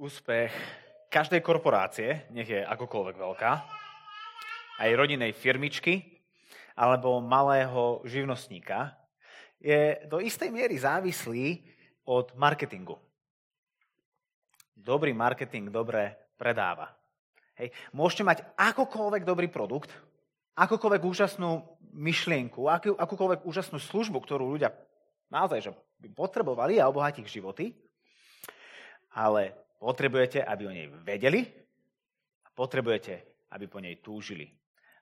úspech každej korporácie, nech je akokoľvek veľká, aj rodinej firmičky alebo malého živnostníka, je do istej miery závislý od marketingu. Dobrý marketing dobre predáva. Hej. Môžete mať akokoľvek dobrý produkt, akokoľvek úžasnú myšlienku, akú, akúkoľvek úžasnú službu, ktorú ľudia naozaj že by potrebovali a obohatí ich životy, ale potrebujete, aby o nej vedeli a potrebujete, aby po nej túžili.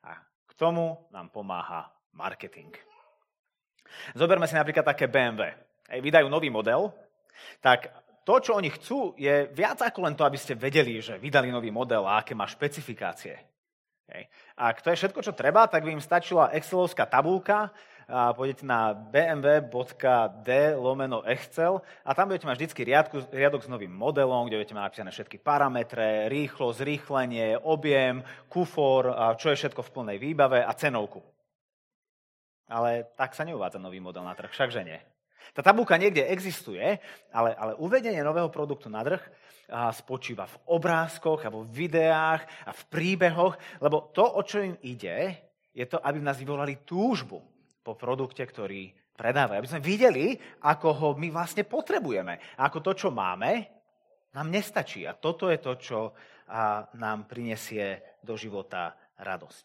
A k tomu nám pomáha marketing. Zoberme si napríklad také BMW. Hej, vydajú nový model, tak to, čo oni chcú, je viac ako len to, aby ste vedeli, že vydali nový model a aké má špecifikácie. Hej. Ak to je všetko, čo treba, tak by im stačila Excelovská tabulka, a pôjdete na bmw.d lomeno Excel a tam budete mať vždy riadku, riadok s novým modelom, kde budete mať napísané všetky parametre, rýchlo, zrýchlenie, objem, kufor, čo je všetko v plnej výbave a cenovku. Ale tak sa neuvádza nový model na trh, všakže nie. Tá tabulka niekde existuje, ale, ale uvedenie nového produktu na trh spočíva v obrázkoch a vo videách a v príbehoch, lebo to, o čo im ide, je to, aby v nás vyvolali túžbu po produkte, ktorý predávajú. Aby sme videli, ako ho my vlastne potrebujeme. A ako to, čo máme, nám nestačí. A toto je to, čo nám prinesie do života radosť.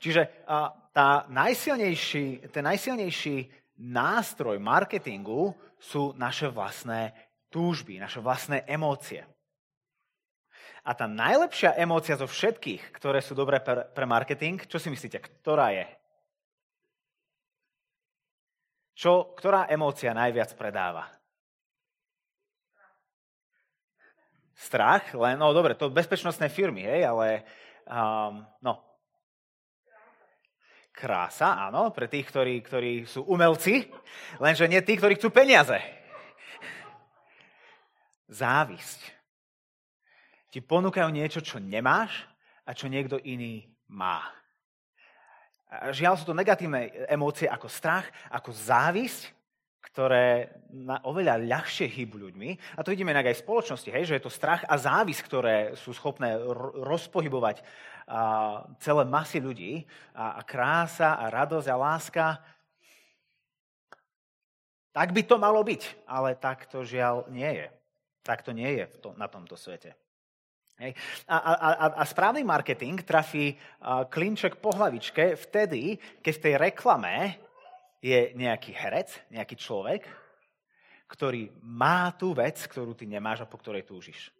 Čiže tá najsilnejší, ten najsilnejší nástroj marketingu sú naše vlastné túžby, naše vlastné emócie. A tá najlepšia emócia zo všetkých, ktoré sú dobré pre, pre marketing, čo si myslíte, ktorá je? Čo, ktorá emócia najviac predáva? Strach? Len, no dobre, to bezpečnostné firmy, hej, ale um, no, krása, áno, pre tých, ktorí, ktorí sú umelci, lenže nie tí, ktorí chcú peniaze. Závisť. Ti ponúkajú niečo, čo nemáš a čo niekto iný má. Žiaľ sú to negatívne emócie ako strach, ako závisť, ktoré na oveľa ľahšie hýbu ľuďmi. A to vidíme inak aj v spoločnosti, hej, že je to strach a závisť, ktoré sú schopné rozpohybovať a, celé masy ľudí. A, a krása a radosť a láska. Tak by to malo byť, ale tak to žiaľ nie je. Tak to nie je to, na tomto svete. Hej. A, a, a, a správny marketing trafí klinček po hlavičke vtedy, keď v tej reklame je nejaký herec, nejaký človek, ktorý má tú vec, ktorú ty nemáš a po ktorej túžiš.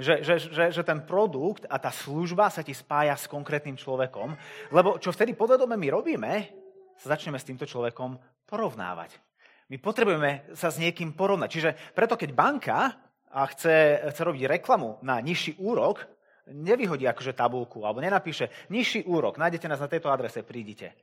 Že, že, že, že ten produkt a tá služba sa ti spája s konkrétnym človekom, lebo čo vtedy podvedome my robíme, sa začneme s týmto človekom porovnávať. My potrebujeme sa s niekým porovnať. Čiže preto, keď banka a chce, chce robiť reklamu na nižší úrok, nevyhodí akože tabulku alebo nenapíše nižší úrok, nájdete nás na tejto adrese, prídite.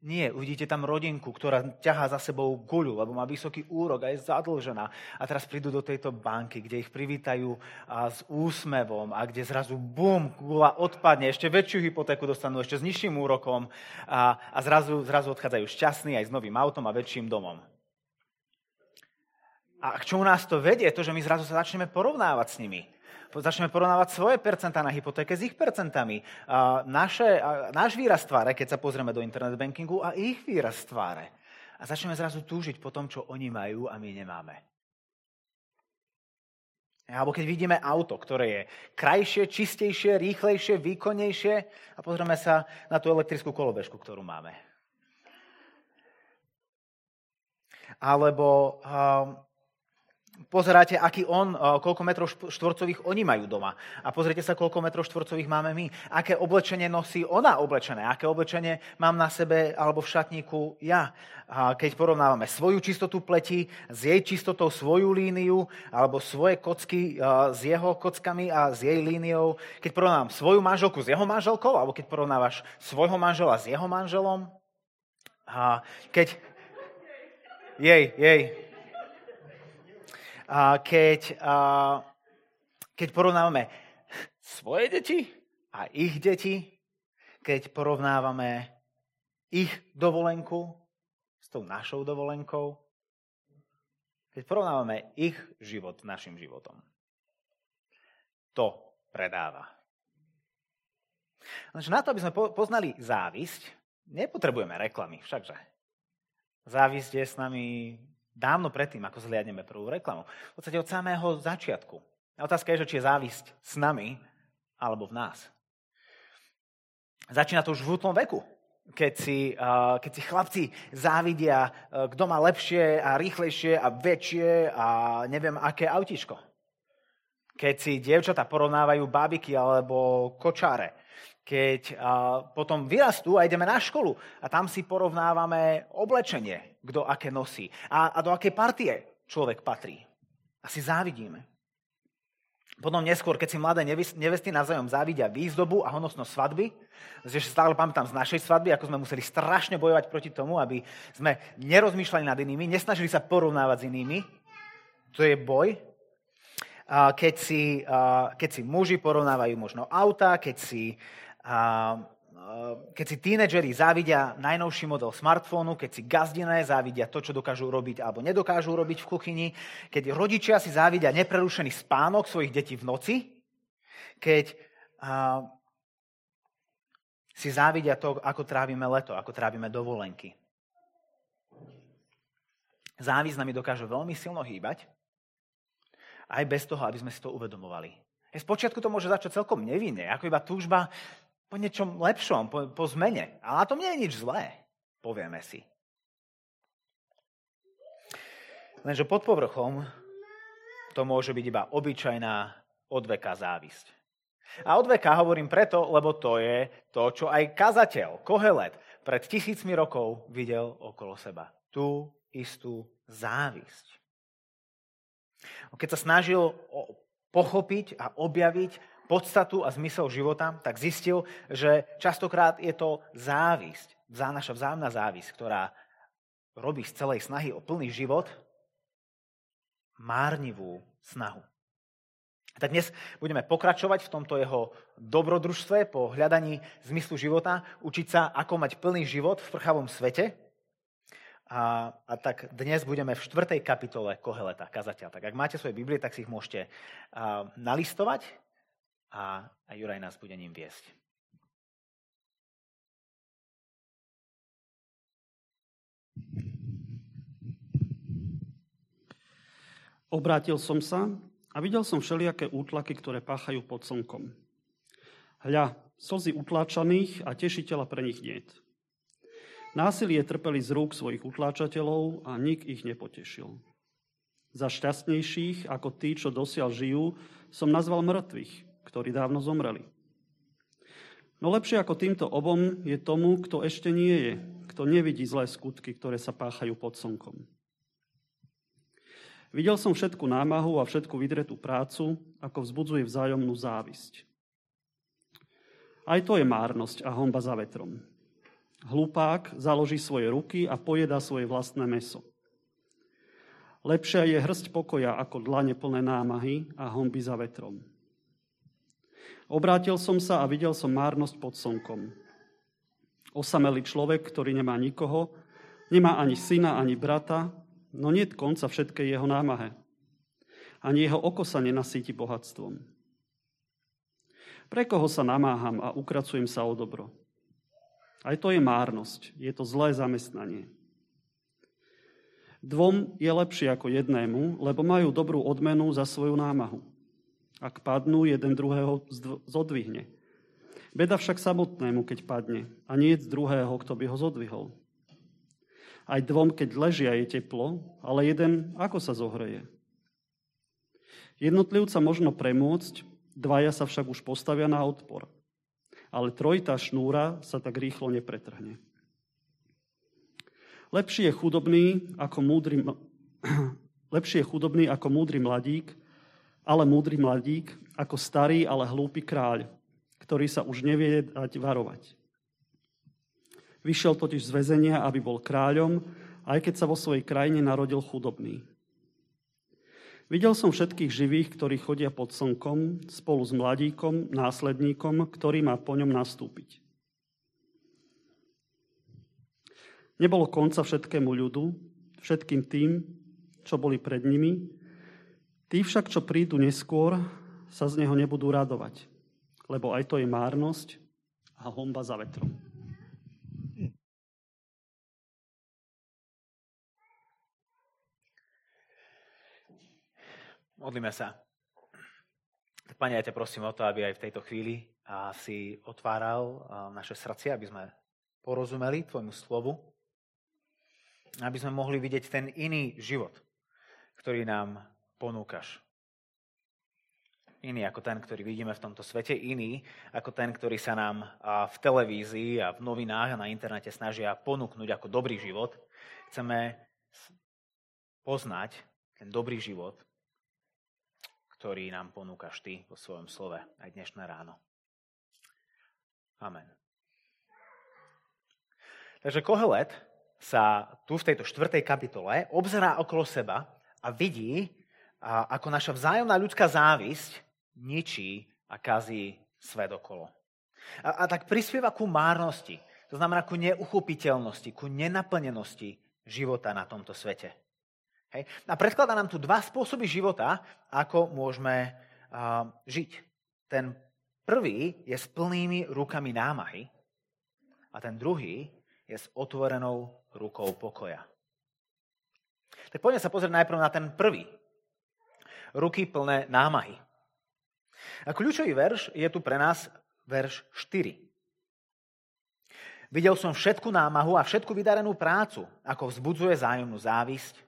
Nie, uvidíte tam rodinku, ktorá ťahá za sebou guľu, lebo má vysoký úrok a je zadlžená. A teraz prídu do tejto banky, kde ich privítajú a s úsmevom a kde zrazu bum, guľa odpadne, ešte väčšiu hypotéku dostanú, ešte s nižším úrokom a, a zrazu, zrazu odchádzajú šťastní aj s novým autom a väčším domom. A k čomu nás to vedie? To, že my zrazu sa začneme porovnávať s nimi. Začneme porovnávať svoje percentá na hypotéke s ich percentami. A naše, a náš výraz tváre, keď sa pozrieme do internet bankingu, a ich výraz tváre. A začneme zrazu túžiť po tom, čo oni majú a my nemáme. Alebo keď vidíme auto, ktoré je krajšie, čistejšie, rýchlejšie, výkonnejšie a pozrieme sa na tú elektrickú kolobežku, ktorú máme. Alebo um, pozeráte, aký on, koľko metrov štvorcových oni majú doma. A pozrite sa, koľko metrov štvorcových máme my. Aké oblečenie nosí ona oblečené. Aké oblečenie mám na sebe alebo v šatníku ja. A keď porovnávame svoju čistotu pleti s jej čistotou svoju líniu, alebo svoje kocky s jeho kockami a s jej líniou. Keď porovnávam svoju manželku s jeho manželkou, alebo keď porovnávaš svojho manžela s jeho manželom. A keď... Jej, jej, keď, keď porovnávame svoje deti a ich deti, keď porovnávame ich dovolenku s tou našou dovolenkou, keď porovnávame ich život s našim životom. to predáva. Lenže na to, aby sme poznali závisť, nepotrebujeme reklamy, všakže. Závisť je s nami dávno predtým, ako zliadneme prvú reklamu. V podstate od samého začiatku. A otázka je, že či je závisť s nami alebo v nás. Začína to už v útlom veku, keď si, keď si chlapci závidia, kto má lepšie a rýchlejšie a väčšie a neviem aké autičko. Keď si dievčata porovnávajú bábiky alebo kočáre keď potom vyrastú a ideme na školu a tam si porovnávame oblečenie, kto aké nosí a, a do aké partie človek patrí. A si závidíme. Potom neskôr, keď si mladé nevesty navzájom závidia výzdobu a honosnosť svadby, že stále pamätám z našej svadby, ako sme museli strašne bojovať proti tomu, aby sme nerozmýšľali nad inými, nesnažili sa porovnávať s inými. To je boj. Keď si, keď si muži porovnávajú možno auta, keď si keď si tínedžeri závidia najnovší model smartfónu, keď si gazdiné závidia to, čo dokážu robiť alebo nedokážu robiť v kuchyni, keď rodičia si závidia neprerušený spánok svojich detí v noci, keď a, si závidia to, ako trávime leto, ako trávime dovolenky. Závisť nami dokáže veľmi silno hýbať, aj bez toho, aby sme si to uvedomovali. Spočiatku to môže začať celkom nevinne, ako iba túžba po niečom lepšom, po, po zmene. Ale na tom nie je nič zlé, povieme si. Lenže pod povrchom to môže byť iba obyčajná odveka závisť. A odveka hovorím preto, lebo to je to, čo aj kazateľ Kohelet pred tisícmi rokov videl okolo seba. Tú istú závisť. Keď sa snažil pochopiť a objaviť podstatu a zmysel života, tak zistil, že častokrát je to závisť, naša vzájomná závisť, ktorá robí z celej snahy o plný život márnivú snahu. Tak dnes budeme pokračovať v tomto jeho dobrodružstve po hľadaní zmyslu života, učiť sa, ako mať plný život v prchavom svete. A, a tak dnes budeme v štvrtej kapitole Koheleta, kazateľ. Tak ak máte svoje Biblie, tak si ich môžete a, nalistovať a, a Juraj nás bude ním viesť. Obrátil som sa a videl som všelijaké útlaky, ktoré páchajú pod slnkom. Hľa, slzy utláčaných a tešiteľa pre nich niet. Násilie trpeli z rúk svojich utláčateľov a nik ich nepotešil. Za šťastnejších ako tí, čo dosiaľ žijú, som nazval mŕtvych, ktorí dávno zomreli. No lepšie ako týmto obom je tomu, kto ešte nie je, kto nevidí zlé skutky, ktoré sa páchajú pod slnkom. Videl som všetku námahu a všetku vydretú prácu, ako vzbudzuje vzájomnú závisť. Aj to je márnosť a homba za vetrom. Hlupák založí svoje ruky a pojeda svoje vlastné meso. Lepšia je hrsť pokoja ako dlane plné námahy a homby za vetrom. Obrátil som sa a videl som márnosť pod slnkom. Osamelý človek, ktorý nemá nikoho, nemá ani syna, ani brata, no nie konca všetkej jeho námahe. Ani jeho oko sa nenasíti bohatstvom. Pre koho sa namáham a ukracujem sa o dobro? Aj to je márnosť, je to zlé zamestnanie. Dvom je lepšie ako jednému, lebo majú dobrú odmenu za svoju námahu. Ak padnú, jeden druhého zodvihne. Beda však samotnému, keď padne, a nie z druhého, kto by ho zodvihol. Aj dvom, keď ležia, je teplo, ale jeden ako sa zohreje. Jednotlivca možno premôcť, dvaja sa však už postavia na odpor. Ale trojitá šnúra sa tak rýchlo nepretrhne. Lepší je chudobný ako múdry, lepší je chudobný ako múdry mladík, ale múdry mladík, ako starý, ale hlúpy kráľ, ktorý sa už nevie dať varovať. Vyšiel totiž z väzenia, aby bol kráľom, aj keď sa vo svojej krajine narodil chudobný. Videl som všetkých živých, ktorí chodia pod slnkom, spolu s mladíkom, následníkom, ktorý má po ňom nastúpiť. Nebolo konca všetkému ľudu, všetkým tým, čo boli pred nimi, Tí však, čo prídu neskôr, sa z neho nebudú radovať, lebo aj to je márnosť a homba za vetrom. Modlíme sa. Pane, ja ťa prosím o to, aby aj v tejto chvíli si otváral naše srdcia, aby sme porozumeli Tvojmu slovu, aby sme mohli vidieť ten iný život, ktorý nám ponúkaš. Iný ako ten, ktorý vidíme v tomto svete, iný ako ten, ktorý sa nám v televízii a v novinách a na internete snažia ponúknuť ako dobrý život. Chceme poznať ten dobrý život, ktorý nám ponúkaš Ty vo svojom slove aj dnešné ráno. Amen. Takže Kohelet sa tu v tejto štvrtej kapitole obzerá okolo seba a vidí, ako naša vzájomná ľudská závisť ničí a kazí svet okolo. A, a tak prispieva ku márnosti, to znamená ku neuchopiteľnosti, ku nenaplnenosti života na tomto svete. Hej. A predkladá nám tu dva spôsoby života, ako môžeme uh, žiť. Ten prvý je s plnými rukami námahy a ten druhý je s otvorenou rukou pokoja. Tak poďme sa pozrieť najprv na ten prvý. Ruky plné námahy. A kľúčový verš je tu pre nás verš 4. Videl som všetku námahu a všetku vydarenú prácu, ako vzbudzuje zájomnú závisť.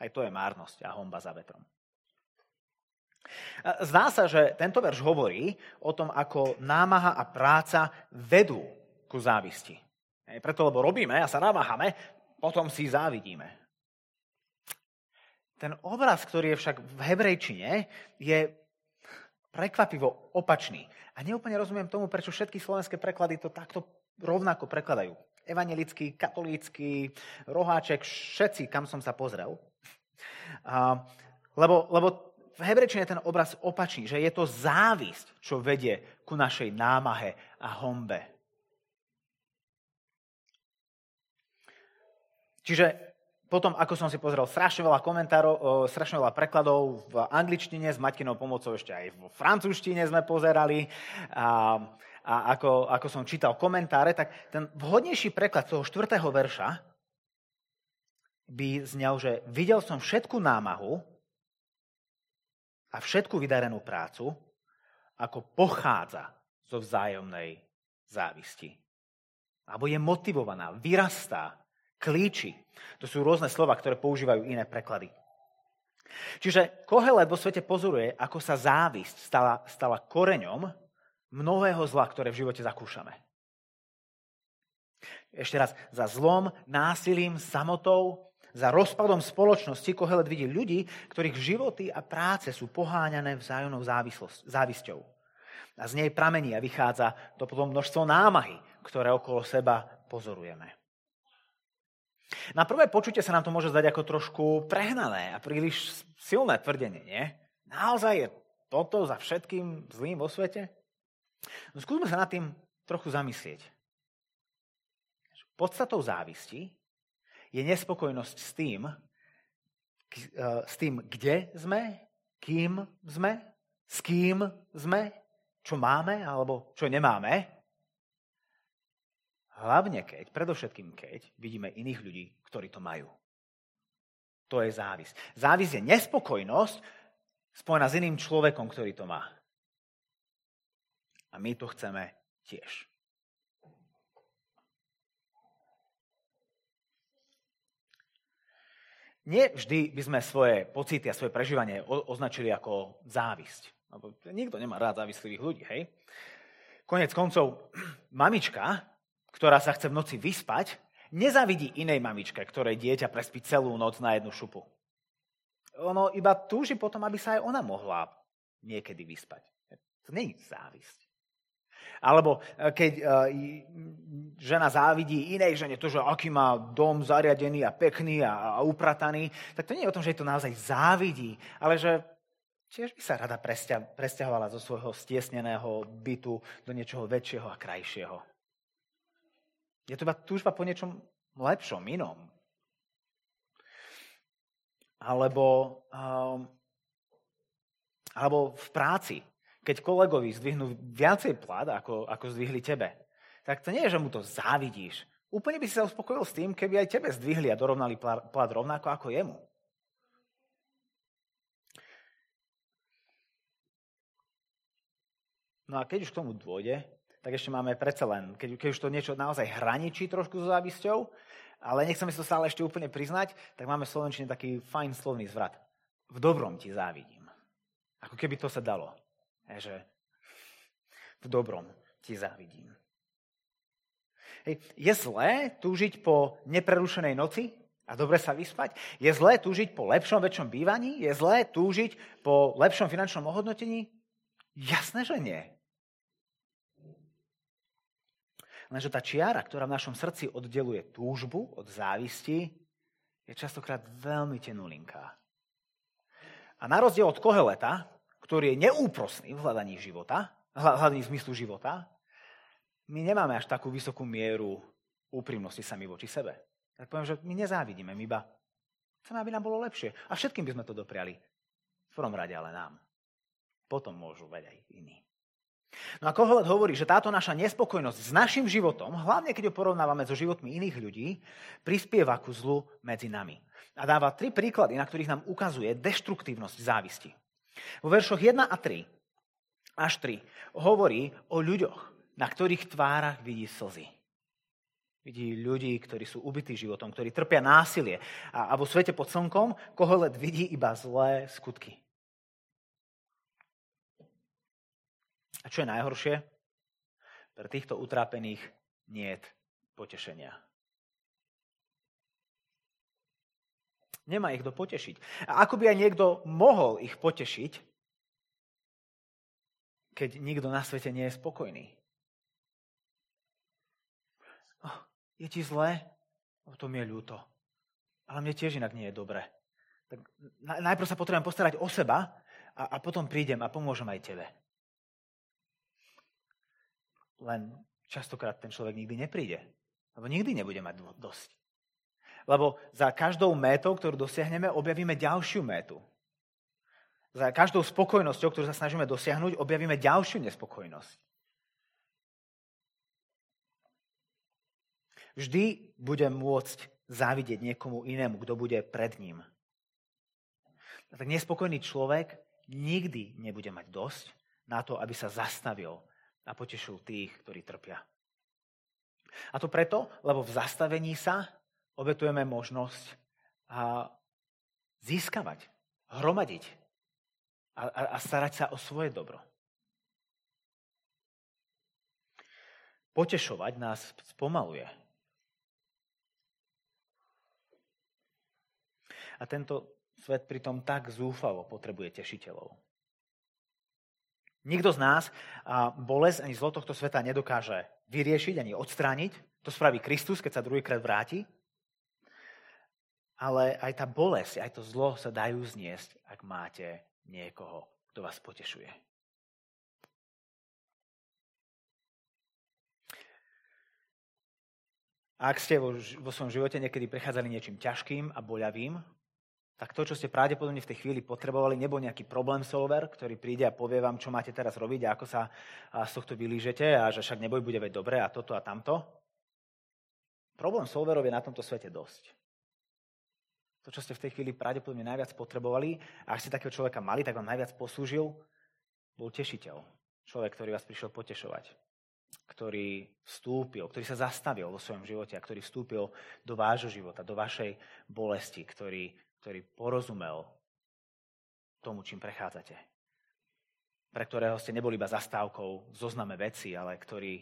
Aj to je márnosť a homba za vetrom. Zdá sa, že tento verš hovorí o tom, ako námaha a práca vedú ku závisti. Preto, lebo robíme a sa namáhame, potom si závidíme. Ten obraz, ktorý je však v hebrejčine, je prekvapivo opačný. A neúplne rozumiem tomu, prečo všetky slovenské preklady to takto rovnako prekladajú. Evangelický, katolícky, roháček, všetci, kam som sa pozrel. A, lebo, lebo v hebrejčine je ten obraz opačný, že je to závisť, čo vedie ku našej námahe a hombe. Čiže potom, ako som si pozrel strašne veľa komentárov, strašne veľa prekladov v angličtine, s Maťkinou pomocou ešte aj v francúzštine sme pozerali a, a ako, ako som čítal komentáre, tak ten vhodnejší preklad toho štvrtého verša by znel, že videl som všetku námahu a všetku vydarenú prácu, ako pochádza zo vzájomnej závisti. Alebo je motivovaná, vyrastá klíči. To sú rôzne slova, ktoré používajú iné preklady. Čiže Kohelet vo svete pozoruje, ako sa závisť stala, stala koreňom mnohého zla, ktoré v živote zakúšame. Ešte raz, za zlom, násilím, samotou, za rozpadom spoločnosti Kohelet vidí ľudí, ktorých životy a práce sú poháňané vzájomnou závisťou. A z nej pramení a vychádza to potom množstvo námahy, ktoré okolo seba pozorujeme. Na prvé počutie sa nám to môže zdať ako trošku prehnané a príliš silné tvrdenie, nie? Naozaj je toto za všetkým zlým vo svete? No skúsme sa nad tým trochu zamyslieť. Podstatou závisti je nespokojnosť s tým, e, s tým, kde sme, kým sme, s kým sme, čo máme alebo čo nemáme Hlavne keď, predovšetkým keď, vidíme iných ľudí, ktorí to majú. To je závis. Závis je nespokojnosť spojená s iným človekom, ktorý to má. A my to chceme tiež. Nie vždy by sme svoje pocity a svoje prežívanie označili ako závisť. Nikto nemá rád závislých ľudí, hej? Konec koncov, mamička ktorá sa chce v noci vyspať, nezavidí inej mamičke, ktorej dieťa prespí celú noc na jednu šupu. Ono iba túži potom, aby sa aj ona mohla niekedy vyspať. To nie je závisť. Alebo e, keď e, žena závidí inej žene to, že aký má dom zariadený a pekný a, uprataný, tak to nie je o tom, že je to naozaj závidí, ale že tiež by sa rada presťahovala zo svojho stiesneného bytu do niečoho väčšieho a krajšieho. Je to iba túžba po niečom lepšom, inom. Alebo um, Alebo v práci, keď kolegovi zdvihnú viacej plat, ako, ako zdvihli tebe, tak to nie je, že mu to závidíš. Úplne by si sa uspokojil s tým, keby aj tebe zdvihli a dorovnali plat rovnako ako jemu. No a keď už k tomu dôjde, tak ešte máme predsa len, keď, keď už to niečo naozaj hraničí trošku so závisťou, ale nechceme si to stále ešte úplne priznať, tak máme Slovenčine taký fajn slovný zvrat. V dobrom ti závidím. Ako keby to sa dalo. Je, že v dobrom ti závidím. Hej. Je zlé túžiť po neprerušenej noci a dobre sa vyspať? Je zlé túžiť po lepšom, väčšom bývaní? Je zlé túžiť po lepšom finančnom ohodnotení? Jasné, že nie. Lenže tá čiara, ktorá v našom srdci oddeluje túžbu od závisti, je častokrát veľmi tenulinká. A na rozdiel od Koheleta, ktorý je neúprosný v hľadaní života, hľadaní zmyslu života, my nemáme až takú vysokú mieru úprimnosti sami voči sebe. Tak poviem, že my nezávidíme, my iba chceme, aby nám bolo lepšie. A všetkým by sme to dopriali. V prvom rade ale nám. Potom môžu veď aj iní. No a Kohelet hovorí, že táto naša nespokojnosť s našim životom, hlavne keď ho porovnávame so životmi iných ľudí, prispieva ku zlu medzi nami. A dáva tri príklady, na ktorých nám ukazuje deštruktívnosť závisti. Vo veršoch 1 a 3 až 3 hovorí o ľuďoch, na ktorých tvárach vidí slzy. Vidí ľudí, ktorí sú ubití životom, ktorí trpia násilie. A, a vo svete pod slnkom Kohelet vidí iba zlé skutky. A čo je najhoršie? Pre týchto utrápených nie je potešenia. Nemá ich kto potešiť. A ako by aj niekto mohol ich potešiť, keď nikto na svete nie je spokojný? Oh, je ti zlé? O tom je ľúto. Ale mne tiež inak nie je dobre. Tak najprv sa potrebujem postarať o seba a, a potom prídem a pomôžem aj tebe. Len častokrát ten človek nikdy nepríde. Lebo nikdy nebude mať dosť. Lebo za každou métou, ktorú dosiahneme, objavíme ďalšiu métu. Za každou spokojnosťou, ktorú sa snažíme dosiahnuť, objavíme ďalšiu nespokojnosť. Vždy budem môcť závidieť niekomu inému, kto bude pred ním. Tak nespokojný človek nikdy nebude mať dosť na to, aby sa zastavil a potešil tých, ktorí trpia. A to preto, lebo v zastavení sa obetujeme možnosť získavať, hromadiť a, a, a starať sa o svoje dobro. Potešovať nás spomaluje. A tento svet pritom tak zúfalo potrebuje tešiteľov. Nikto z nás bolesť ani zlo tohto sveta nedokáže vyriešiť ani odstrániť. To spraví Kristus, keď sa druhýkrát vráti. Ale aj tá bolesť, aj to zlo sa dajú zniesť, ak máte niekoho, kto vás potešuje. Ak ste vo, vo svojom živote niekedy prechádzali niečím ťažkým a boľavým, tak to, čo ste pravdepodobne v tej chvíli potrebovali, nebol nejaký problém solver, ktorý príde a povie vám, čo máte teraz robiť a ako sa z tohto vylížete a že však neboj bude veď dobre a toto a tamto. Problém solverov je na tomto svete dosť. To, čo ste v tej chvíli pravdepodobne najviac potrebovali a ak ste takého človeka mali, tak vám najviac poslúžil, bol tešiteľ. Človek, ktorý vás prišiel potešovať ktorý vstúpil, ktorý sa zastavil vo svojom živote a ktorý vstúpil do vášho života, do vašej bolesti, ktorý ktorý porozumel tomu, čím prechádzate. Pre ktorého ste neboli iba zastávkou v zozname veci, ale ktorý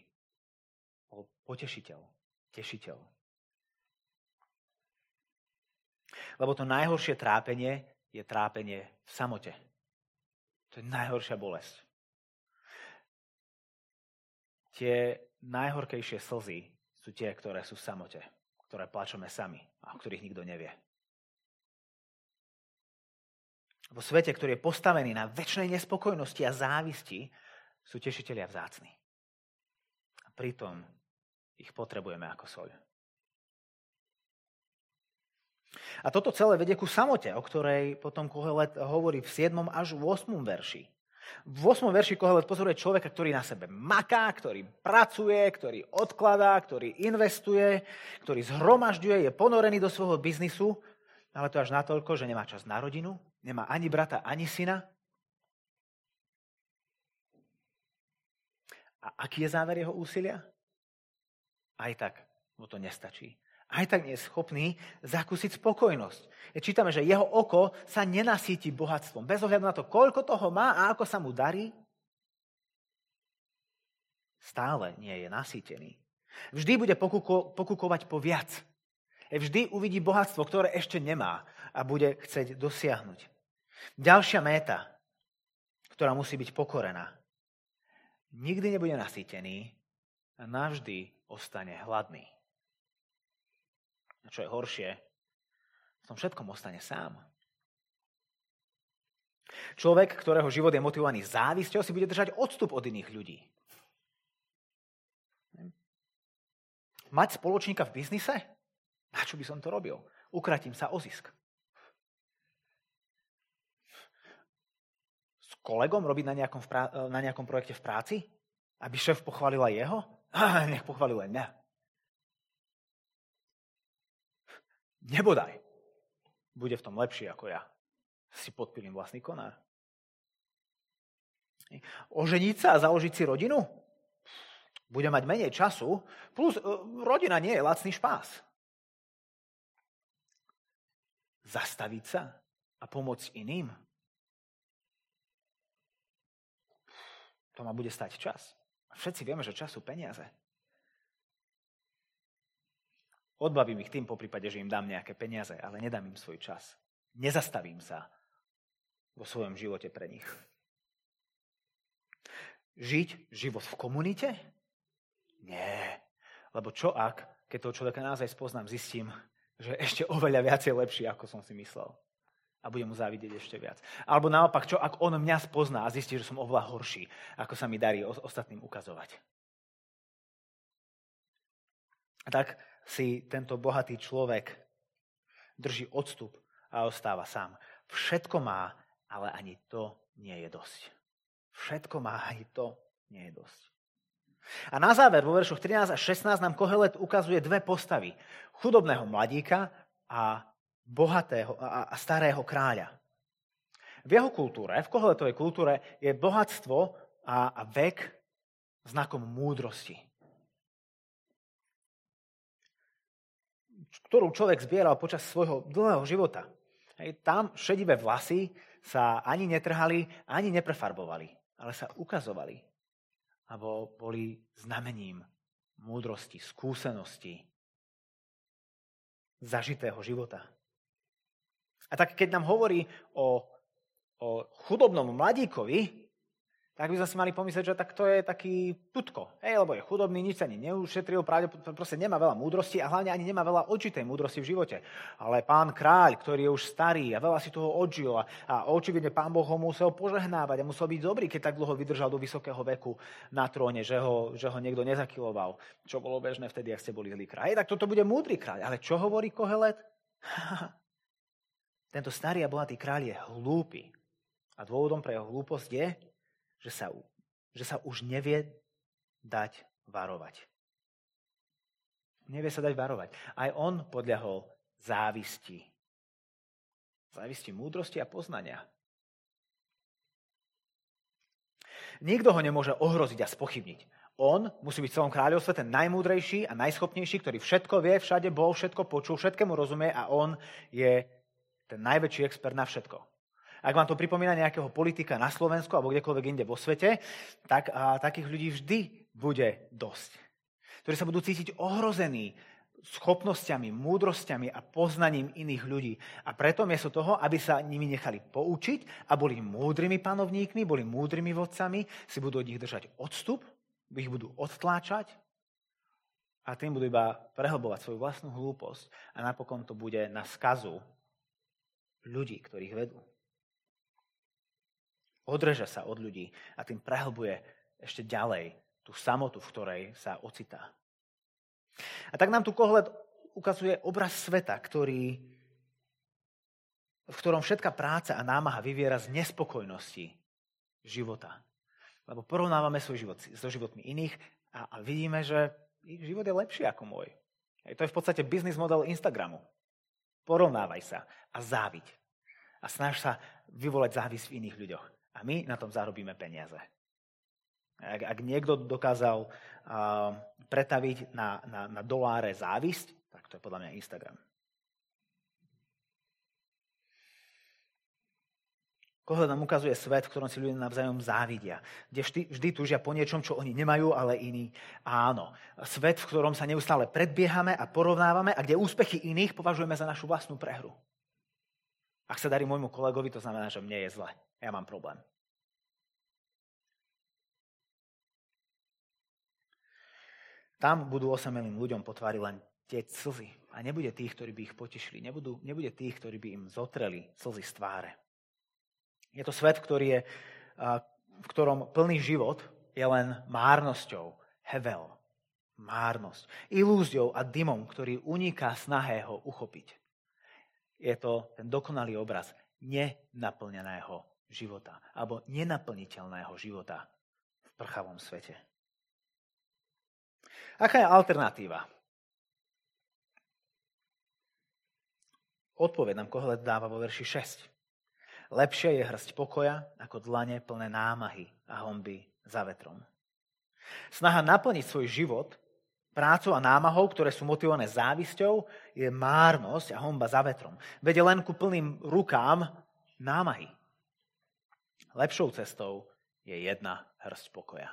bol potešiteľ, tešiteľ. Lebo to najhoršie trápenie je trápenie v samote. To je najhoršia bolesť. Tie najhorkejšie slzy sú tie, ktoré sú v samote, ktoré plačeme sami a o ktorých nikto nevie. Vo svete, ktorý je postavený na väčšnej nespokojnosti a závisti, sú tešiteľia vzácni. A pritom ich potrebujeme ako soľ. A toto celé vedie ku samote, o ktorej potom Kohelet hovorí v 7. až 8. verši. V 8. verši Kohelet pozoruje človeka, ktorý na sebe maká, ktorý pracuje, ktorý odkladá, ktorý investuje, ktorý zhromažďuje, je ponorený do svojho biznisu, ale to až natoľko, že nemá čas na rodinu, nemá ani brata, ani syna. A aký je záver jeho úsilia? Aj tak mu to nestačí aj tak nie je schopný zakúsiť spokojnosť. Čítame, že jeho oko sa nenasíti bohatstvom. Bez ohľadu na to, koľko toho má a ako sa mu darí, stále nie je nasýtený. Vždy bude pokuko- pokukovať po viac. Vždy uvidí bohatstvo, ktoré ešte nemá a bude chcieť dosiahnuť. Ďalšia méta, ktorá musí byť pokorená. Nikdy nebude nasýtený a navždy ostane hladný. A čo je horšie, v tom všetkom ostane sám. Človek, ktorého život je motivovaný závisťou, si bude držať odstup od iných ľudí. Mať spoločníka v biznise? Na čo by som to robil? Ukratím sa o zisk. Kolegom robiť na nejakom, na nejakom projekte v práci? Aby šéf pochválil aj jeho? Ah, nech pochválil aj mňa. Nebodaj. Bude v tom lepší ako ja. Si podpilím vlastný konár. Oženiť sa a založiť si rodinu? Bude mať menej času, plus e, rodina nie je lacný špás. Zastaviť sa a pomôcť iným? To ma bude stať čas. Všetci vieme, že čas sú peniaze. Odbavím ich tým po prípade, že im dám nejaké peniaze, ale nedám im svoj čas. Nezastavím sa vo svojom živote pre nich. Žiť život v komunite? Nie. Lebo čo ak, keď toho človeka naozaj spoznám, zistím, že je ešte oveľa viacej lepší, ako som si myslel. A budem mu závidieť ešte viac. Alebo naopak, čo ak on mňa spozná a zistí, že som oveľa horší, ako sa mi darí ostatným ukazovať. A tak si tento bohatý človek drží odstup a ostáva sám. Všetko má, ale ani to nie je dosť. Všetko má, ani to nie je dosť. A na záver, vo veršoch 13 a 16 nám Kohelet ukazuje dve postavy. Chudobného mladíka a bohatého a starého kráľa. V jeho kultúre, v Koheletovej kultúre je bohatstvo a, vek znakom múdrosti. ktorú človek zbieral počas svojho dlhého života. Hej, tam šedivé vlasy sa ani netrhali, ani neprefarbovali, ale sa ukazovali. Alebo boli znamením múdrosti, skúsenosti, zažitého života. A tak keď nám hovorí o, o chudobnom mladíkovi, tak by sme si mali pomyslieť, že tak to je taký tutko. Hej, lebo je chudobný, nič sa ani neušetril, proste nemá veľa múdrosti a hlavne ani nemá veľa očitej múdrosti v živote. Ale pán kráľ, ktorý je už starý a veľa si toho odžil a, a očividne pán Boh ho musel požehnávať a musel byť dobrý, keď tak dlho vydržal do vysokého veku na tróne, že ho, že ho niekto nezakiloval, čo bolo bežné vtedy, ak ste boli zlý kráľ. Hej, tak toto bude múdry kráľ. Ale čo hovorí Kohelet? Tento starý a bohatý kráľ je hlúpy. A dôvodom pre jeho hlúposť je, že sa, že sa už nevie dať varovať. Nevie sa dať varovať. Aj on podľahol závisti. Závisti múdrosti a poznania. Nikto ho nemôže ohroziť a spochybniť. On musí byť v celom kráľovstve ten najmúdrejší a najschopnejší, ktorý všetko vie, všade bol, všetko počul, všetkému rozumie a on je ten najväčší expert na všetko. Ak vám to pripomína nejakého politika na Slovensku alebo kdekoľvek inde vo svete, tak a, takých ľudí vždy bude dosť. Ktorí sa budú cítiť ohrození schopnosťami, múdrosťami a poznaním iných ľudí. A preto miesto toho, aby sa nimi nechali poučiť a boli múdrymi panovníkmi, boli múdrymi vodcami, si budú od nich držať odstup, ich budú odtláčať a tým budú iba prehlbovať svoju vlastnú hlúposť a napokon to bude na skazu ľudí, ktorých vedú. Odreže sa od ľudí a tým prehlbuje ešte ďalej tú samotu, v ktorej sa ocitá. A tak nám tu Kohelet ukazuje obraz sveta, ktorý v ktorom všetká práca a námaha vyviera z nespokojnosti života. Lebo porovnávame svoj život so životmi iných a, a vidíme, že ich život je lepší ako môj. Hej, to je v podstate biznis model Instagramu. Porovnávaj sa a záviť. A snaž sa vyvolať závisť v iných ľuďoch. A my na tom zarobíme peniaze. Ak, ak niekto dokázal uh, pretaviť na, na, na doláre závisť, tak to je podľa mňa Instagram. Koho nám ukazuje svet, v ktorom si ľudia navzájom závidia. Kde vždy, vždy túžia po niečom, čo oni nemajú, ale iní áno. Svet, v ktorom sa neustále predbiehame a porovnávame a kde úspechy iných považujeme za našu vlastnú prehru. Ak sa darí môjmu kolegovi, to znamená, že mne je zle. Ja mám problém. Tam budú osamelým ľuďom potvári len tie slzy. A nebude tých, ktorí by ich potešili. Nebude tých, ktorí by im zotreli slzy z tváre. Je to svet, ktorý je, v ktorom plný život je len márnosťou, hevel, márnosť, ilúziou a dymom, ktorý uniká snahe ho uchopiť. Je to ten dokonalý obraz nenaplneného života alebo nenaplniteľného života v prchavom svete. Aká je alternatíva? Odpoveď nám Kohelet dáva vo verši 6. Lepšie je hrsť pokoja ako dlane plné námahy a homby za vetrom. Snaha naplniť svoj život prácou a námahou, ktoré sú motivované závisťou, je márnosť a homba za vetrom. Vede len ku plným rukám námahy. Lepšou cestou je jedna hrsť pokoja.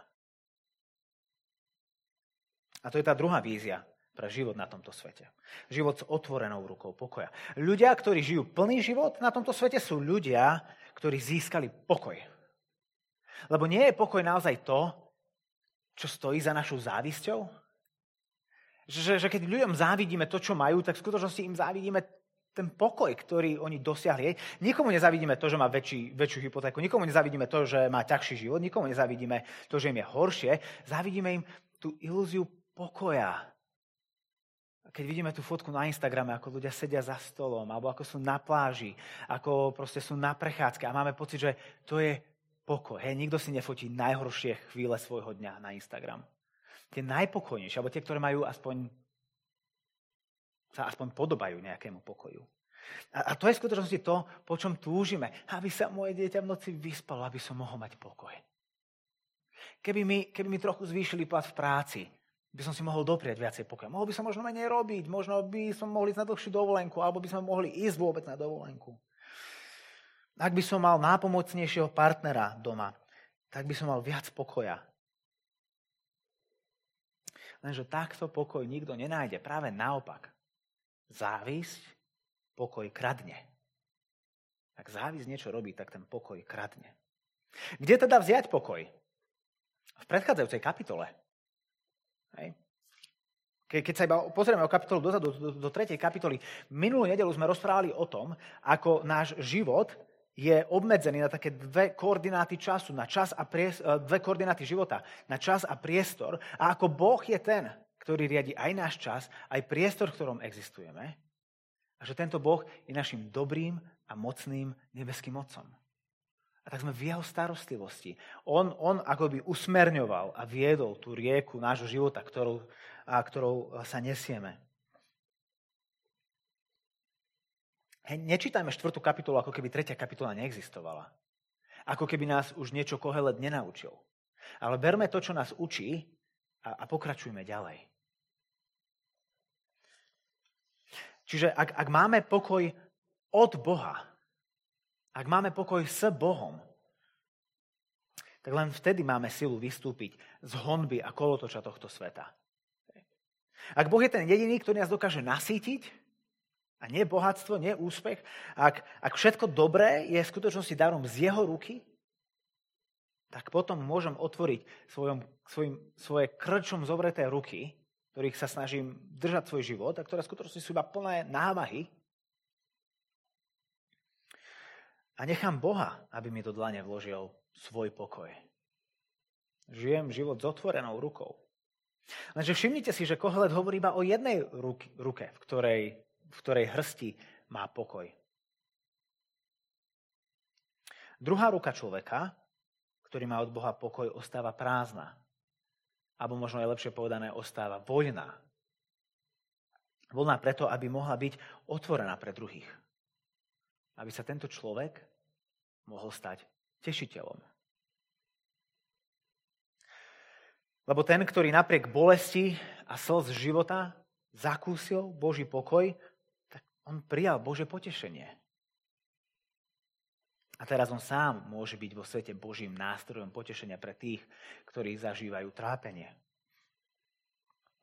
A to je tá druhá vízia pre život na tomto svete. Život s otvorenou rukou pokoja. Ľudia, ktorí žijú plný život na tomto svete, sú ľudia, ktorí získali pokoj. Lebo nie je pokoj naozaj to, čo stojí za našou závisťou? Že, že keď ľuďom závidíme to, čo majú, tak v skutočnosti im závidíme ten pokoj, ktorý oni dosiahli. Nikomu nezavidíme to, že má väčší, väčšiu hypotéku, nikomu nezavidíme to, že má ťažší život, nikomu nezavidíme to, že im je horšie. Závidíme im tú ilúziu pokoja, keď vidíme tú fotku na Instagrame, ako ľudia sedia za stolom, alebo ako sú na pláži, ako proste sú na prechádzke a máme pocit, že to je pokoj. Hej, nikto si nefotí najhoršie chvíle svojho dňa na Instagram. Tie najpokojnejšie, alebo tie, ktoré majú aspoň sa aspoň podobajú nejakému pokoju. A, a to je v skutočnosti to, po čom túžime. Aby sa moje dieťa v noci vyspalo, aby som mohol mať pokoj. Keby mi, keby mi trochu zvýšili plat v práci, by som si mohol doprieť viacej pokoja. Mohol by som možno menej robiť, možno by som mohol ísť na dlhšiu dovolenku, alebo by sme mohli ísť vôbec na dovolenku. Ak by som mal nápomocnejšieho partnera doma, tak by som mal viac pokoja. Lenže takto pokoj nikto nenájde. Práve naopak. Závisť pokoj kradne. Ak závisť niečo robí, tak ten pokoj kradne. Kde teda vziať pokoj? V predchádzajúcej kapitole Hej. Ke, keď sa iba pozrieme o kapitolu dozadu, do, do, do 3. kapitoly, minulú nedelu sme rozprávali o tom, ako náš život je obmedzený na také dve koordináty času, na čas a priestor, dve koordináty života, na čas a priestor. A ako Boh je ten, ktorý riadi aj náš čas, aj priestor, v ktorom existujeme. A že tento Boh je našim dobrým a mocným nebeským Otcom. A tak sme v jeho starostlivosti. On, on akoby usmerňoval a viedol tú rieku nášho života, ktorou, a ktorou sa nesieme. Hej, nečítajme štvrtú kapitolu, ako keby tretia kapitola neexistovala. Ako keby nás už niečo Kohelet nenaučil. Ale berme to, čo nás učí a, a pokračujme ďalej. Čiže ak, ak máme pokoj od Boha, ak máme pokoj s Bohom, tak len vtedy máme silu vystúpiť z honby a kolotoča tohto sveta. Ak Boh je ten jediný, ktorý nás dokáže nasýtiť, a nie bohatstvo, nie úspech, ak, ak všetko dobré je v skutočnosti darom z jeho ruky, tak potom môžem otvoriť svojom, svojim, svoje krčom zovreté ruky, ktorých sa snažím držať svoj život a ktoré skutočnosti sú iba plné námahy, A nechám Boha, aby mi do dlane vložil svoj pokoj. Žijem život s otvorenou rukou. Lenže všimnite si, že Kohelet hovorí iba o jednej ruke, v ktorej, v ktorej hrsti má pokoj. Druhá ruka človeka, ktorý má od Boha pokoj, ostáva prázdna. Alebo možno je lepšie povedané, ostáva voľná. Voľná preto, aby mohla byť otvorená pre druhých. Aby sa tento človek mohol stať tešiteľom. Lebo ten, ktorý napriek bolesti a slz života zakúsil Boží pokoj, tak on prijal Bože potešenie. A teraz on sám môže byť vo svete Božím nástrojom potešenia pre tých, ktorí zažívajú trápenie.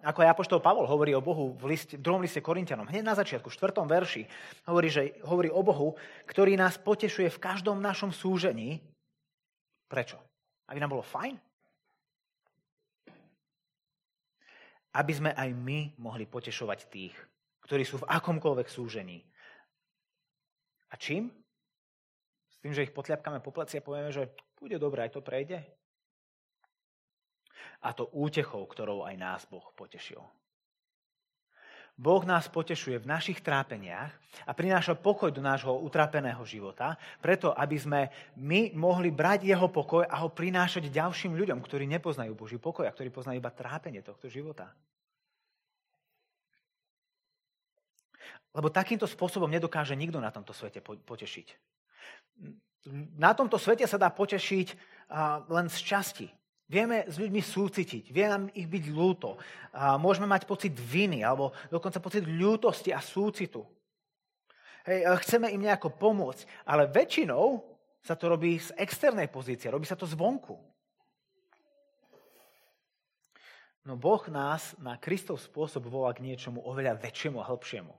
Ako aj Apoštol Pavol hovorí o Bohu v, liste, v druhom liste Korintianom, hneď na začiatku, v štvrtom verši, hovorí, že hovorí o Bohu, ktorý nás potešuje v každom našom súžení. Prečo? Aby nám bolo fajn? Aby sme aj my mohli potešovať tých, ktorí sú v akomkoľvek súžení. A čím? S tým, že ich potľapkáme po pleci a povieme, že bude dobré, aj to prejde? A to útechou, ktorou aj nás Boh potešil. Boh nás potešuje v našich trápeniach a prináša pokoj do nášho utrapeného života, preto aby sme my mohli brať jeho pokoj a ho prinášať ďalším ľuďom, ktorí nepoznajú Boží pokoj a ktorí poznajú iba trápenie tohto života. Lebo takýmto spôsobom nedokáže nikto na tomto svete potešiť. Na tomto svete sa dá potešiť len z časti. Vieme s ľuďmi súcitiť, vie nám ich byť ľúto. A môžeme mať pocit viny alebo dokonca pocit ľútosti a súcitu. Hej, chceme im nejako pomôcť, ale väčšinou sa to robí z externej pozície, robí sa to zvonku. No Boh nás na Kristov spôsob volá k niečomu oveľa väčšiemu a hĺbšiemu.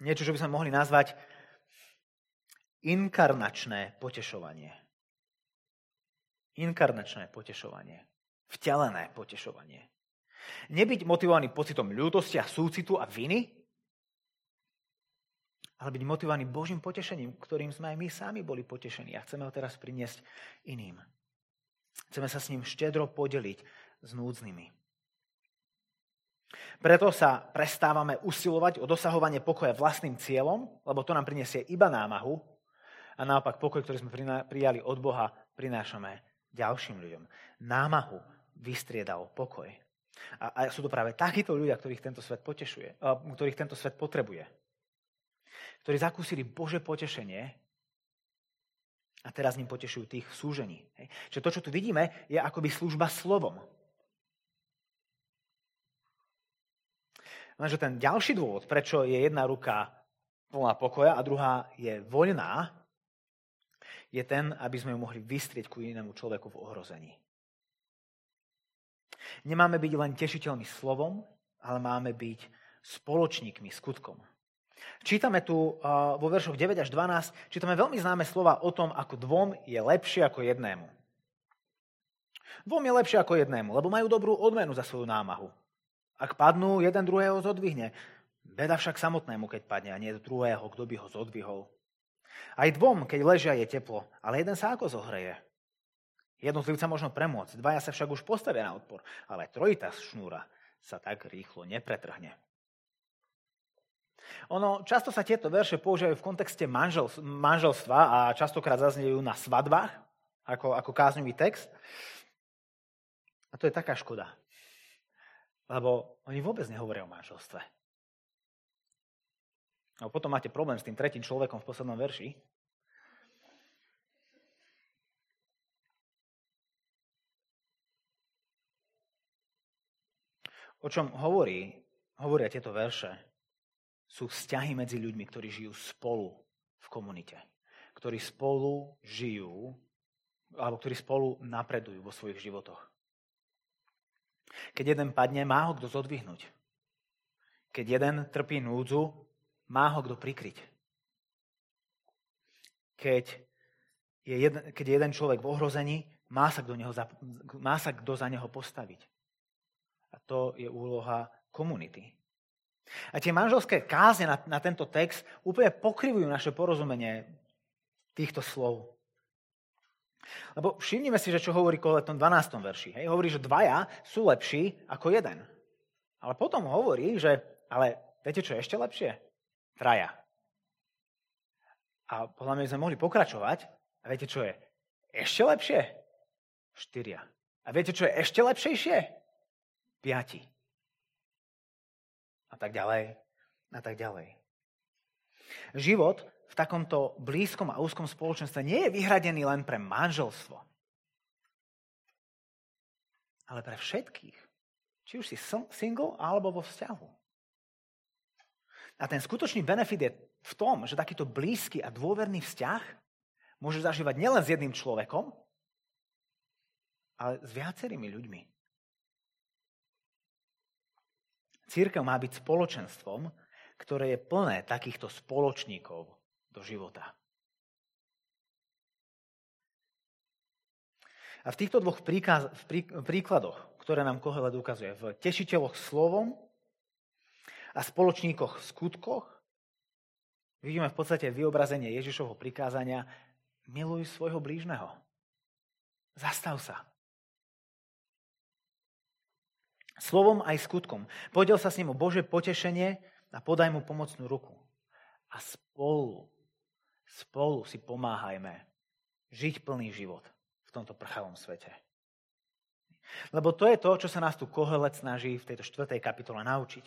Niečo, čo by sme mohli nazvať inkarnačné potešovanie. Inkarnačné potešovanie. Vtelené potešovanie. Nebyť motivovaný pocitom ľútosti a súcitu a viny, ale byť motivovaný Božím potešením, ktorým sme aj my sami boli potešení a chceme ho teraz priniesť iným. Chceme sa s ním štedro podeliť s núdznymi. Preto sa prestávame usilovať o dosahovanie pokoja vlastným cieľom, lebo to nám prinesie iba námahu a naopak pokoj, ktorý sme prijali od Boha, prinášame ďalším ľuďom. Námahu vystriedal pokoj. A, a sú to práve takíto ľudia, ktorých tento svet potešuje, ktorých tento svet potrebuje. Ktorí zakúsili Bože potešenie a teraz ním potešujú tých v súžení. Hej. Čiže to, čo tu vidíme, je akoby služba slovom. Lenže ten ďalší dôvod, prečo je jedna ruka plná pokoja a druhá je voľná, je ten, aby sme ju mohli vystrieť ku inému človeku v ohrození. Nemáme byť len tešiteľmi slovom, ale máme byť spoločníkmi skutkom. Čítame tu vo veršoch 9 až 12, čítame veľmi známe slova o tom, ako dvom je lepšie ako jednému. Dvom je lepšie ako jednému, lebo majú dobrú odmenu za svoju námahu. Ak padnú, jeden druhého zodvihne. Beda však samotnému, keď padne, a nie druhého, kto by ho zodvihol. Aj dvom, keď ležia, je teplo, ale jeden sa ako zohreje. Jednotlivca možno premôcť, dvaja sa však už postavia na odpor, ale trojitá šnúra sa tak rýchlo nepretrhne. Ono, často sa tieto verše používajú v kontexte manžel, manželstva a častokrát zaznejú na svadbách ako, ako kázňový text. A to je taká škoda. Lebo oni vôbec nehovoria o manželstve. A potom máte problém s tým tretím človekom v poslednom verši. O čom hovorí, hovoria tieto verše, sú vzťahy medzi ľuďmi, ktorí žijú spolu v komunite. Ktorí spolu žijú, alebo ktorí spolu napredujú vo svojich životoch. Keď jeden padne, má ho kto zodvihnúť. Keď jeden trpí núdzu, má ho kto prikryť. Keď je jeden, keď je jeden človek v ohrození, má sa, kto neho, má sa kto za neho postaviť. A to je úloha komunity. A tie manželské kázne na, na tento text úplne pokrivujú naše porozumenie týchto slov. Lebo všimnime si, že čo hovorí Kohle v tom 12. verši. Hej? Hovorí, že dvaja sú lepší ako jeden. Ale potom hovorí, že ale viete, čo je ešte lepšie? Traja. A podľa mňa sme mohli pokračovať A viete, čo je ešte lepšie? Štyria. A viete, čo je ešte lepšejšie? Piati. A tak ďalej. A tak ďalej. Život v takomto blízkom a úzkom spoločenstve nie je vyhradený len pre manželstvo, ale pre všetkých. Či už si single alebo vo vzťahu. A ten skutočný benefit je v tom, že takýto blízky a dôverný vzťah môže zažívať nielen s jedným človekom, ale s viacerými ľuďmi. Církev má byť spoločenstvom, ktoré je plné takýchto spoločníkov do života. A v týchto dvoch príkladoch, ktoré nám Kohelet ukazuje, v tešiteľoch slovom a spoločníkoch v skutkoch, vidíme v podstate vyobrazenie Ježišovho prikázania miluj svojho blížneho. Zastav sa. Slovom aj skutkom. Podiel sa s ním o Bože potešenie a podaj mu pomocnú ruku. A spolu, spolu si pomáhajme žiť plný život v tomto prchavom svete. Lebo to je to, čo sa nás tu Kohelet snaží v tejto štvrtej kapitole naučiť.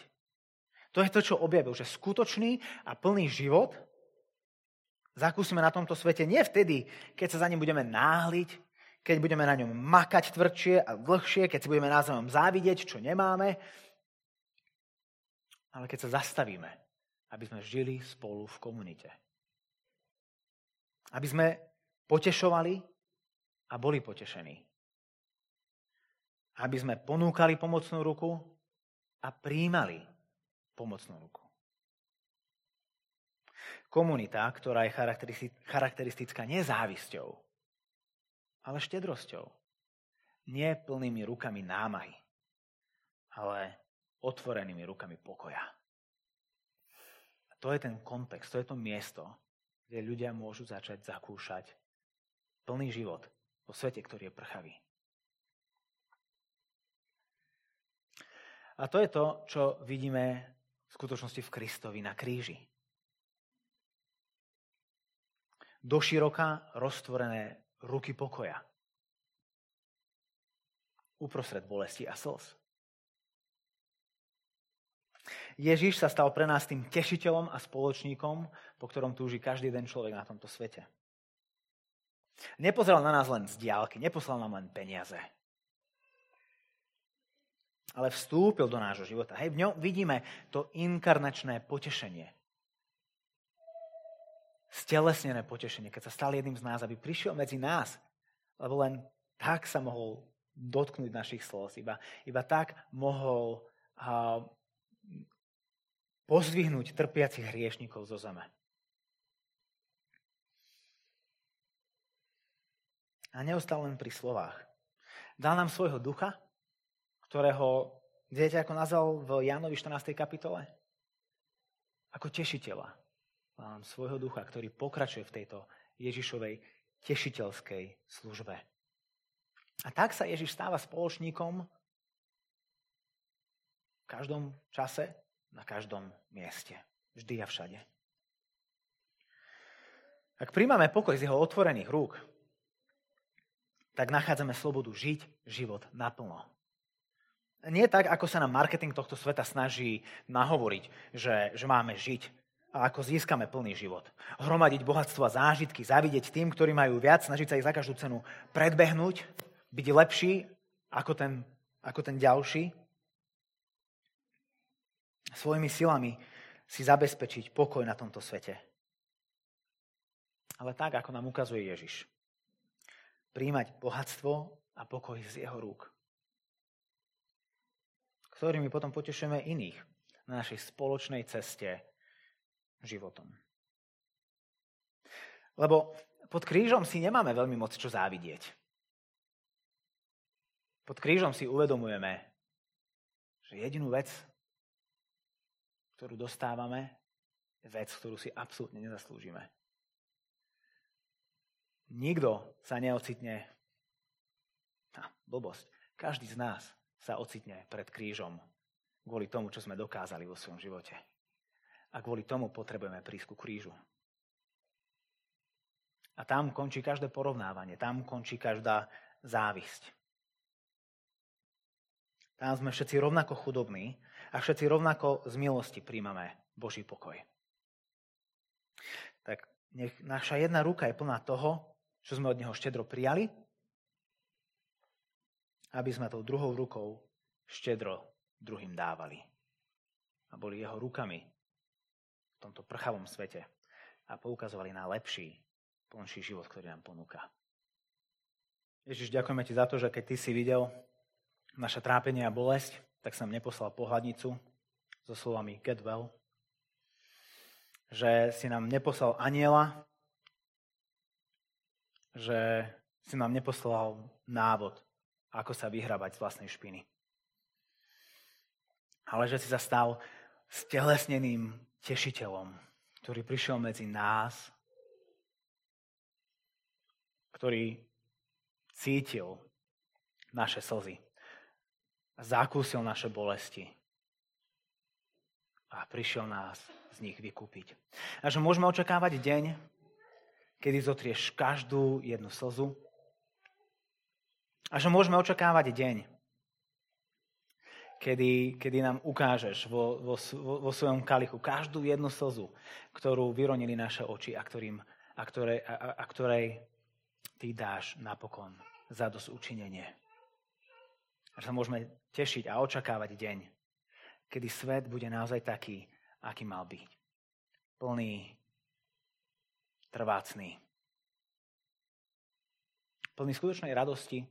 To je to, čo objavil, že skutočný a plný život zakúsime na tomto svete nie vtedy, keď sa za ním budeme náhliť, keď budeme na ňom makať tvrdšie a dlhšie, keď si budeme názvom závidieť, čo nemáme, ale keď sa zastavíme, aby sme žili spolu v komunite. Aby sme potešovali a boli potešení. Aby sme ponúkali pomocnú ruku a príjmali pomocnú ruku. Komunita, ktorá je charakteristická nezávisťou, ale štedrosťou. Nie plnými rukami námahy, ale otvorenými rukami pokoja. A to je ten kontext, to je to miesto, kde ľudia môžu začať zakúšať plný život vo svete, ktorý je prchavý. A to je to, čo vidíme v skutočnosti v Kristovi na kríži. Doširoka roztvorené ruky pokoja. Uprostred bolesti a slz. Ježiš sa stal pre nás tým tešiteľom a spoločníkom, po ktorom túži každý jeden človek na tomto svete. Nepozeral na nás len z diálky, neposlal nám len peniaze. Ale vstúpil do nášho života. Hej, v ňom vidíme to inkarnačné potešenie. Stelesnené potešenie, keď sa stal jedným z nás, aby prišiel medzi nás, lebo len tak sa mohol dotknúť našich slov. Iba, iba tak mohol uh, pozdvihnúť trpiacich hriešnikov zo zeme. A neostal len pri slovách. Dal nám svojho ducha, ktorého, viete, ako nazval v Jánovi 14. kapitole? Ako tešiteľa. Nám svojho ducha, ktorý pokračuje v tejto Ježišovej tešiteľskej službe. A tak sa Ježiš stáva spoločníkom v každom čase na každom mieste. Vždy a všade. Ak príjmame pokoj z jeho otvorených rúk, tak nachádzame slobodu žiť život naplno. Nie tak, ako sa nám marketing tohto sveta snaží nahovoriť, že, že máme žiť a ako získame plný život. Hromadiť bohatstvo a zážitky, zavidieť tým, ktorí majú viac, snažiť sa ich za každú cenu predbehnúť, byť lepší ako ten, ako ten ďalší svojimi silami si zabezpečiť pokoj na tomto svete. Ale tak, ako nám ukazuje Ježiš. Príjmať bohatstvo a pokoj z jeho rúk. Ktorými potom potešujeme iných na našej spoločnej ceste životom. Lebo pod krížom si nemáme veľmi moc čo závidieť. Pod krížom si uvedomujeme, že jedinú vec, ktorú dostávame, je vec, ktorú si absolútne nezaslúžime. Nikto sa neocitne, tá, blbosť, každý z nás sa ocitne pred krížom kvôli tomu, čo sme dokázali vo svojom živote. A kvôli tomu potrebujeme prísť ku krížu. A tam končí každé porovnávanie, tam končí každá závisť. Tam sme všetci rovnako chudobní a všetci rovnako z milosti príjmame Boží pokoj. Tak nech naša jedna ruka je plná toho, čo sme od Neho štedro prijali, aby sme tou druhou rukou štedro druhým dávali. A boli Jeho rukami v tomto prchavom svete a poukazovali na lepší, plnší život, ktorý nám ponúka. Ježiš, ďakujeme ti za to, že keď ty si videl naše trápenie a bolesť, tak som neposlal pohľadnicu so slovami get well, že si nám neposlal aniela, že si nám neposlal návod, ako sa vyhrabať z vlastnej špiny. Ale že si sa stal stelesneným tešiteľom, ktorý prišiel medzi nás, ktorý cítil naše slzy, zakúsil naše bolesti a prišiel nás z nich vykúpiť. A že môžeme očakávať deň, kedy zotrieš každú jednu slzu. A že môžeme očakávať deň, kedy, kedy nám ukážeš vo, vo, vo svojom kalichu každú jednu slzu, ktorú vyronili naše oči a, ktorým, a, ktorej, a, a ktorej ty dáš napokon za dosť učinenie. A že sa môžeme tešiť a očakávať deň, kedy svet bude naozaj taký, aký mal byť. Plný, trvácný. Plný skutočnej radosti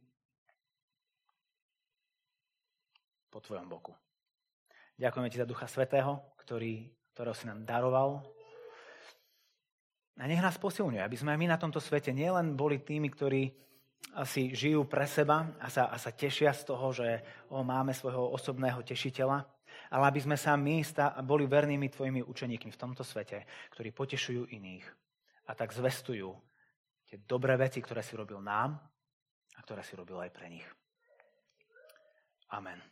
po tvojom boku. Ďakujeme ti za Ducha Svetého, ktorý, ktorého si nám daroval. A nech nás posilňuje, aby sme aj my na tomto svete nielen boli tými, ktorí asi žijú pre seba a sa, a sa tešia z toho, že o, máme svojho osobného tešiteľa, ale aby sme sa my boli vernými tvojimi učeníkmi v tomto svete, ktorí potešujú iných a tak zvestujú tie dobré veci, ktoré si robil nám a ktoré si robil aj pre nich. Amen.